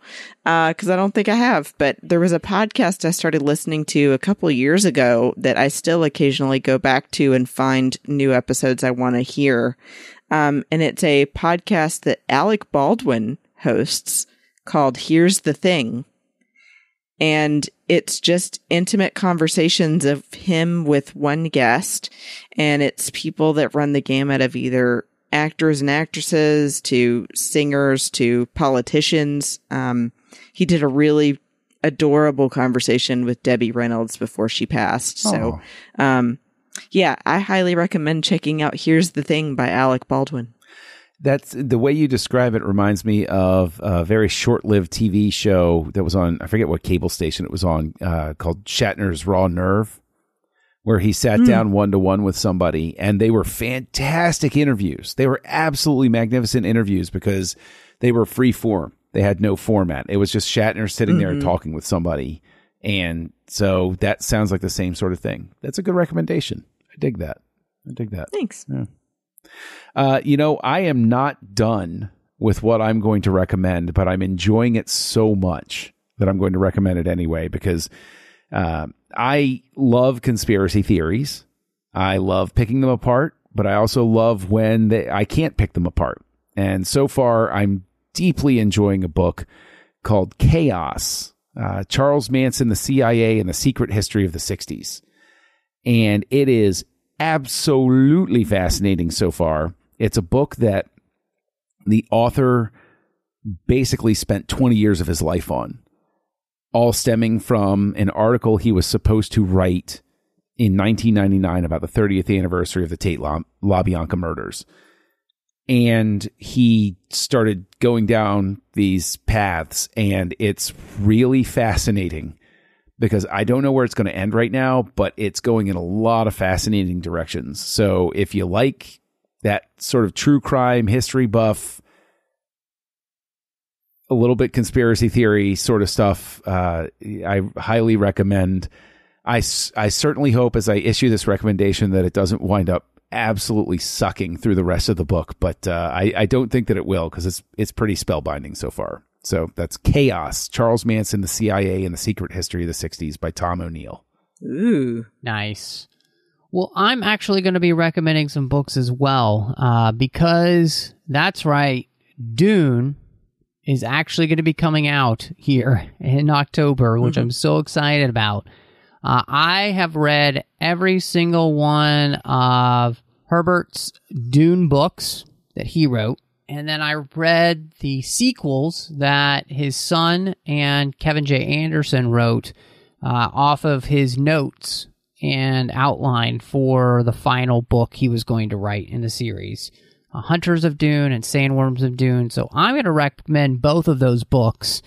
Uh, cause I don't think I have, but there was a podcast I started listening to a couple years ago that I still occasionally go back to and find new episodes I want to hear. Um, and it's a podcast that Alec Baldwin hosts called Here's the Thing. And it's just intimate conversations of him with one guest. And it's people that run the gamut of either actors and actresses to singers to politicians. Um, he did a really adorable conversation with Debbie Reynolds before she passed. So, um, yeah, I highly recommend checking out Here's the Thing by Alec Baldwin. That's the way you describe it reminds me of a very short-lived TV show that was on I forget what cable station it was on uh, called Shatner's Raw Nerve, where he sat down one to one with somebody, and they were fantastic interviews. They were absolutely magnificent interviews because they were free form. They had no format. It was just Shatner sitting there talking with somebody, and so that sounds like the same sort of thing. That's a good recommendation. I dig that. I dig that. Thanks. Uh, you know, I am not done with what I'm going to recommend, but I'm enjoying it so much that I'm going to recommend it anyway because uh, I love conspiracy theories. I love picking them apart, but I also love when they, I can't pick them apart. And so far, I'm deeply enjoying a book called Chaos uh, Charles Manson, the CIA, and the Secret History of the 60s. And it is absolutely fascinating so far. It's a book that the author basically spent 20 years of his life on, all stemming from an article he was supposed to write in 1999 about the 30th anniversary of the Tate La- LaBianca murders. And he started going down these paths, and it's really fascinating because I don't know where it's going to end right now, but it's going in a lot of fascinating directions. So if you like that sort of true crime history buff, a little bit conspiracy theory sort of stuff, uh, I highly recommend. I, I certainly hope as I issue this recommendation that it doesn't wind up absolutely sucking through the rest of the book, but uh, I, I don't think that it will because it's it's pretty spellbinding so far. So that's Chaos, Charles Manson, the CIA, and the Secret History of the '60s by Tom O'Neill. Ooh. Nice. Well, I'm actually going to be recommending some books as well uh, because that's right. Dune is actually going to be coming out here in October, which I'm so excited about. Uh, I have read every single one of Herbert's Dune books that he wrote. And then I read the sequels that his son and Kevin J. Anderson wrote uh, off of his notes and outline for the final book he was going to write in the series uh, Hunters of Dune and Sandworms of Dune. So I'm going to recommend both of those books.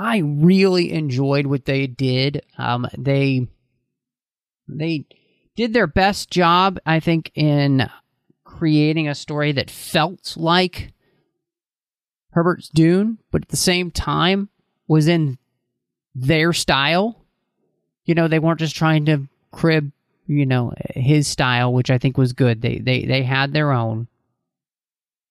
I really enjoyed what they did. Um, they they did their best job, I think, in creating a story that felt like Herbert's Dune, but at the same time was in their style. You know, they weren't just trying to crib, you know, his style, which I think was good. They they they had their own.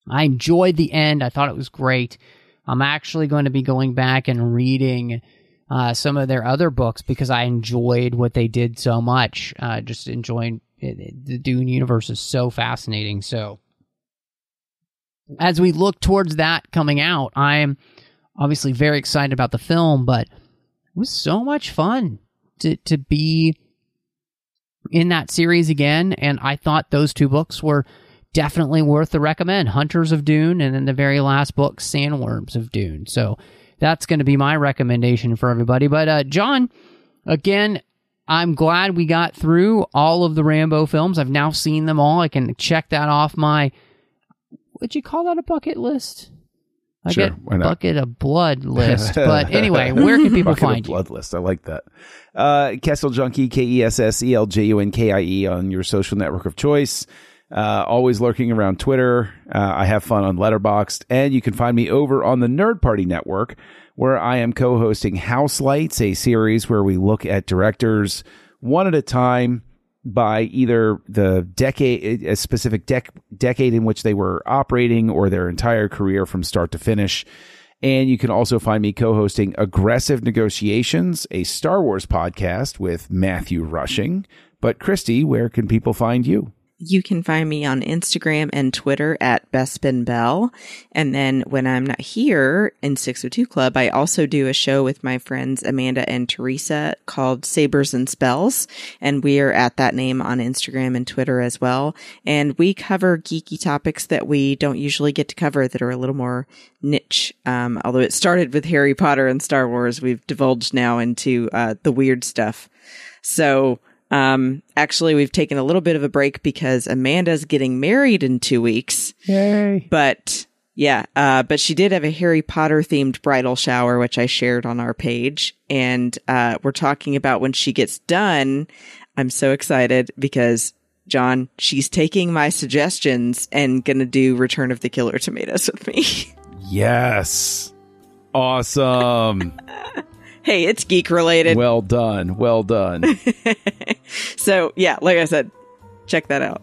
I enjoyed the end. I thought it was great. I'm actually going to be going back and reading uh, some of their other books because I enjoyed what they did so much. Uh, just enjoying it, the Dune universe is so fascinating. So, as we look towards that coming out, I'm obviously very excited about the film, but it was so much fun to to be in that series again. And I thought those two books were definitely worth the recommend Hunters of Dune, and then the very last book, Sandworms of Dune. So that's going to be my recommendation for everybody. But, uh, John, again, I'm glad we got through all of the Rambo films. I've now seen them all. I can check that off my. Would you call that a bucket list? I Sure, get bucket of blood list. but anyway, where can people find you? blood list. I like that. Uh, Kessel Junkie, K E S S E L J U N K I E on your social network of choice. Uh, always lurking around Twitter. Uh, I have fun on Letterboxd, and you can find me over on the Nerd Party Network, where I am co-hosting House Lights, a series where we look at directors one at a time by either the decade, a specific dec- decade in which they were operating, or their entire career from start to finish. And you can also find me co hosting Aggressive Negotiations, a Star Wars podcast with Matthew Rushing. But, Christy, where can people find you? You can find me on Instagram and Twitter at Bespin Bell. And then when I'm not here in 602 Club, I also do a show with my friends Amanda and Teresa called Sabers and Spells. And we are at that name on Instagram and Twitter as well. And we cover geeky topics that we don't usually get to cover that are a little more niche. Um, although it started with Harry Potter and Star Wars, we've divulged now into uh, the weird stuff. So, um, actually, we've taken a little bit of a break because Amanda's getting married in two weeks. Yay. But yeah, uh, but she did have a Harry Potter themed bridal shower, which I shared on our page. And, uh, we're talking about when she gets done. I'm so excited because John, she's taking my suggestions and gonna do Return of the Killer Tomatoes with me. Yes. Awesome. Hey, it's geek related. well done. Well done. so yeah, like I said, check that out.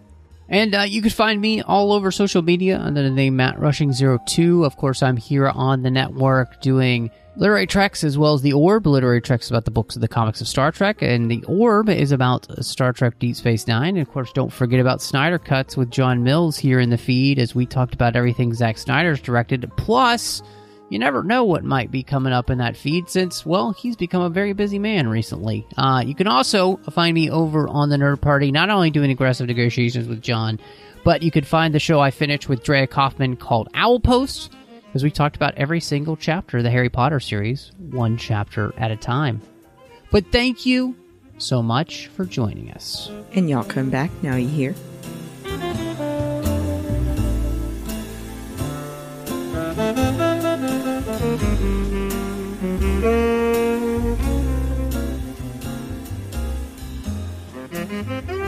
And uh, you can find me all over social media under the name Matt Rushing02. Of course, I'm here on the network doing literary treks as well as the Orb. Literary treks about the books of the comics of Star Trek, and the Orb is about Star Trek Deep Space Nine. And of course, don't forget about Snyder Cuts with John Mills here in the feed as we talked about everything Zack Snyder's directed. Plus, you never know what might be coming up in that feed since, well, he's become a very busy man recently. Uh, you can also find me over on the Nerd Party, not only doing aggressive negotiations with John, but you could find the show I finished with Drea Kaufman called Owl Post, as we talked about every single chapter of the Harry Potter series, one chapter at a time. But thank you so much for joining us. And y'all come back now, you hear? Thank you.